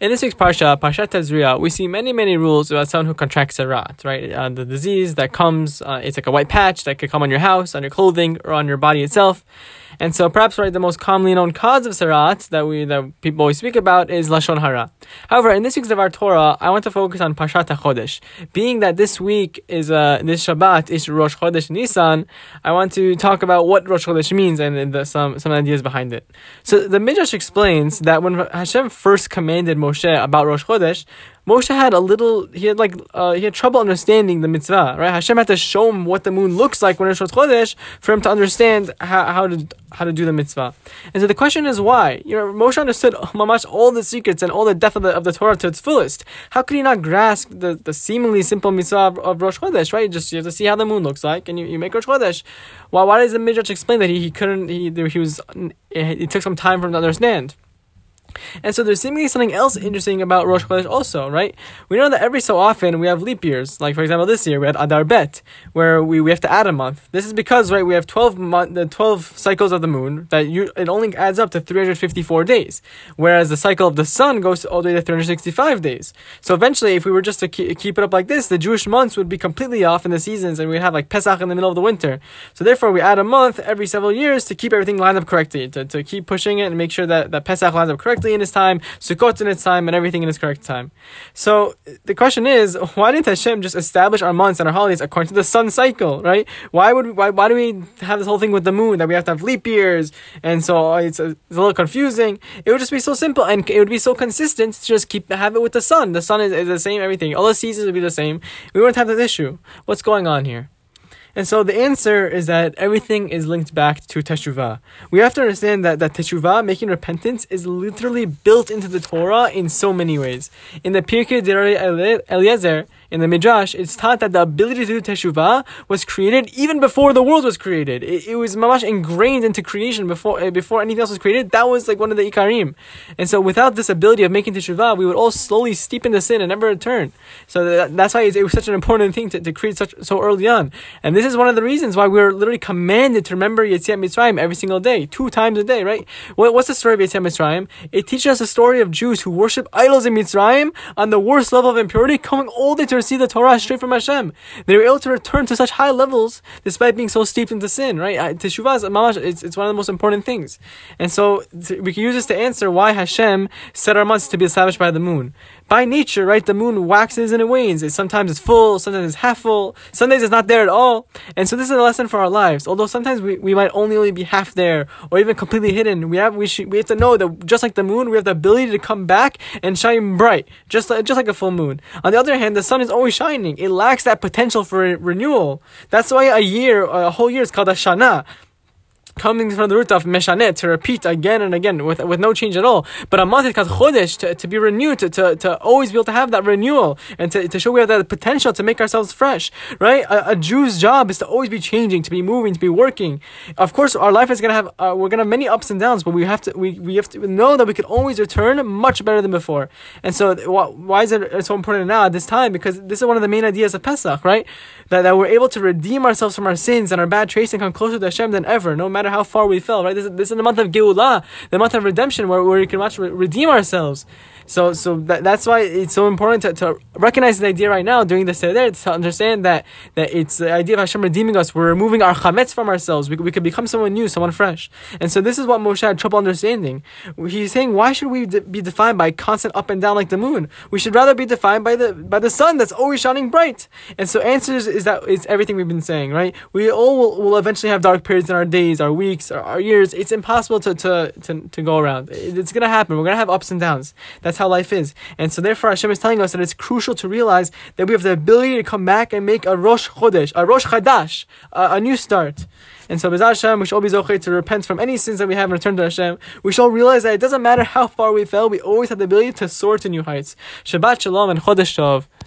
In this week's parsha, Parshat Tazria, we see many, many rules about someone who contracts tzara'at, right? Uh, the disease that comes, uh, it's like a white patch that could come on your house, on your clothing, or on your body itself. And so perhaps right the most commonly known cause of tzara'at that we that people always speak about is lashon hara. However, in this week's of our Torah, I want to focus on Parshat Chodesh. Being that this week is uh, this Shabbat is Rosh Chodesh Nisan, I want to talk about what Rosh Chodesh means and the, some some ideas behind it. So the Midrash explains that when Hashem first commanded Moshe about Rosh Chodesh, Moshe had a little, he had like, uh, he had trouble understanding the mitzvah, right? Hashem had to show him what the moon looks like when it's Rosh Chodesh for him to understand how, how to how to do the mitzvah. And so the question is why? You know, Moshe understood mamash all the secrets and all the depth of the, of the Torah to its fullest. How could he not grasp the, the seemingly simple mitzvah of, of Rosh Chodesh, right? Just you have to see how the moon looks like and you, you make Rosh Chodesh. Why, why does the Midrash explain that he, he couldn't, he, he was, it took some time for him to understand? And so there's seemingly something else interesting about Rosh Chodesh also, right? We know that every so often we have leap years. Like for example, this year we had Adar Bet, where we, we have to add a month. This is because right we have 12 month, the 12 cycles of the moon that you it only adds up to 354 days, whereas the cycle of the sun goes all the way to 365 days. So eventually, if we were just to keep, keep it up like this, the Jewish months would be completely off in the seasons, and we'd have like Pesach in the middle of the winter. So therefore, we add a month every several years to keep everything lined up correctly, to, to keep pushing it and make sure that, that Pesach lines up correctly in its time, Sukkot in its time, and everything in its correct time. So the question is, why didn't Hashem just establish our months and our holidays according to the sun cycle, right? Why would why why do we have this whole thing with the moon that we have to have leap years, and so oh, it's a, it's a little confusing? It would just be so simple, and it would be so consistent to just keep have it with the sun. The sun is, is the same, everything. All the seasons would be the same. We wouldn't have this issue. What's going on here? And so the answer is that everything is linked back to teshuvah. We have to understand that, that teshuvah, making repentance, is literally built into the Torah in so many ways. In the Pirkei DeRabbi Eliezer, in the Midrash, it's taught that the ability to do teshuvah was created even before the world was created. It, it was mamash ingrained into creation before uh, before anything else was created. That was like one of the ikarim. And so without this ability of making teshuvah, we would all slowly steep into sin and never return. So that, that's why it was such an important thing to, to create such so early on. And this is one of the reasons why we're literally commanded to remember Yetziat Mitzrayim every single day, two times a day, right? What, what's the story of Yetziat Mitzrayim? It teaches us the story of Jews who worship idols in Mitzrayim on the worst level of impurity, coming all the way to receive the Torah straight from Hashem. They were able to return to such high levels despite being so steeped into sin, right? Teshuvah is mamash, it's, it's one of the most important things. And so we can use this to answer why Hashem set our months to be established by the moon by nature, right, the moon waxes and it wanes. It, sometimes it's full, sometimes it's half full, some days it's not there at all. And so this is a lesson for our lives. Although sometimes we, we might only, only be half there or even completely hidden, we have we should, we have to know that just like the moon, we have the ability to come back and shine bright, just like just like a full moon. On the other hand, the sun is always shining. It lacks that potential for renewal. That's why a year, a whole year is called a shana coming from the root of meshanet to repeat again and again with, with no change at all. But a month is called chodesh to, to be renewed, to, to, to always be able to have that renewal and to, to show we have that potential to make ourselves fresh, right? A, a Jew's job is to always be changing, to be moving, to be working. Of course, our life is gonna have uh, we're gonna have many ups and downs, but we have to we, we have to know that we can always return much better than before. And so, why is it so important now at this time? Because this is one of the main ideas of Pesach, right? That, that we're able to redeem ourselves from our sins and our bad traits and come closer to Hashem than ever, no matter how far we fell, right? This is, this is the month of Geulah, the month of redemption, where, where we can watch redeem ourselves. So, so that, that's why it's so important to, to recognize the idea right now during the Seder to understand that, that it's the idea of Hashem redeeming us. We're removing our chametz from ourselves. We, we could become someone new, someone fresh. And so this is what Moshe had trouble understanding. He's saying, why should we de- be defined by constant up and down like the moon? We should rather be defined by the by the sun that's always shining bright. And so answers is that it's everything we've been saying, right? We all will, will eventually have dark periods in our days, our weeks, or, our years. It's impossible to, to, to, to go around. It's gonna happen. We're gonna have ups and downs. That's how life is. And so therefore Hashem is telling us that it's crucial to realize that we have the ability to come back and make a Rosh Chodesh, a Rosh Chadash, a, a new start. And so B'ezrat Hashem, we should all be zocheh to repent from any sins that we have and return to Hashem. We should all realize that it doesn't matter how far we fell, we always have the ability to soar to new heights. Shabbat Shalom and Chodesh Tov.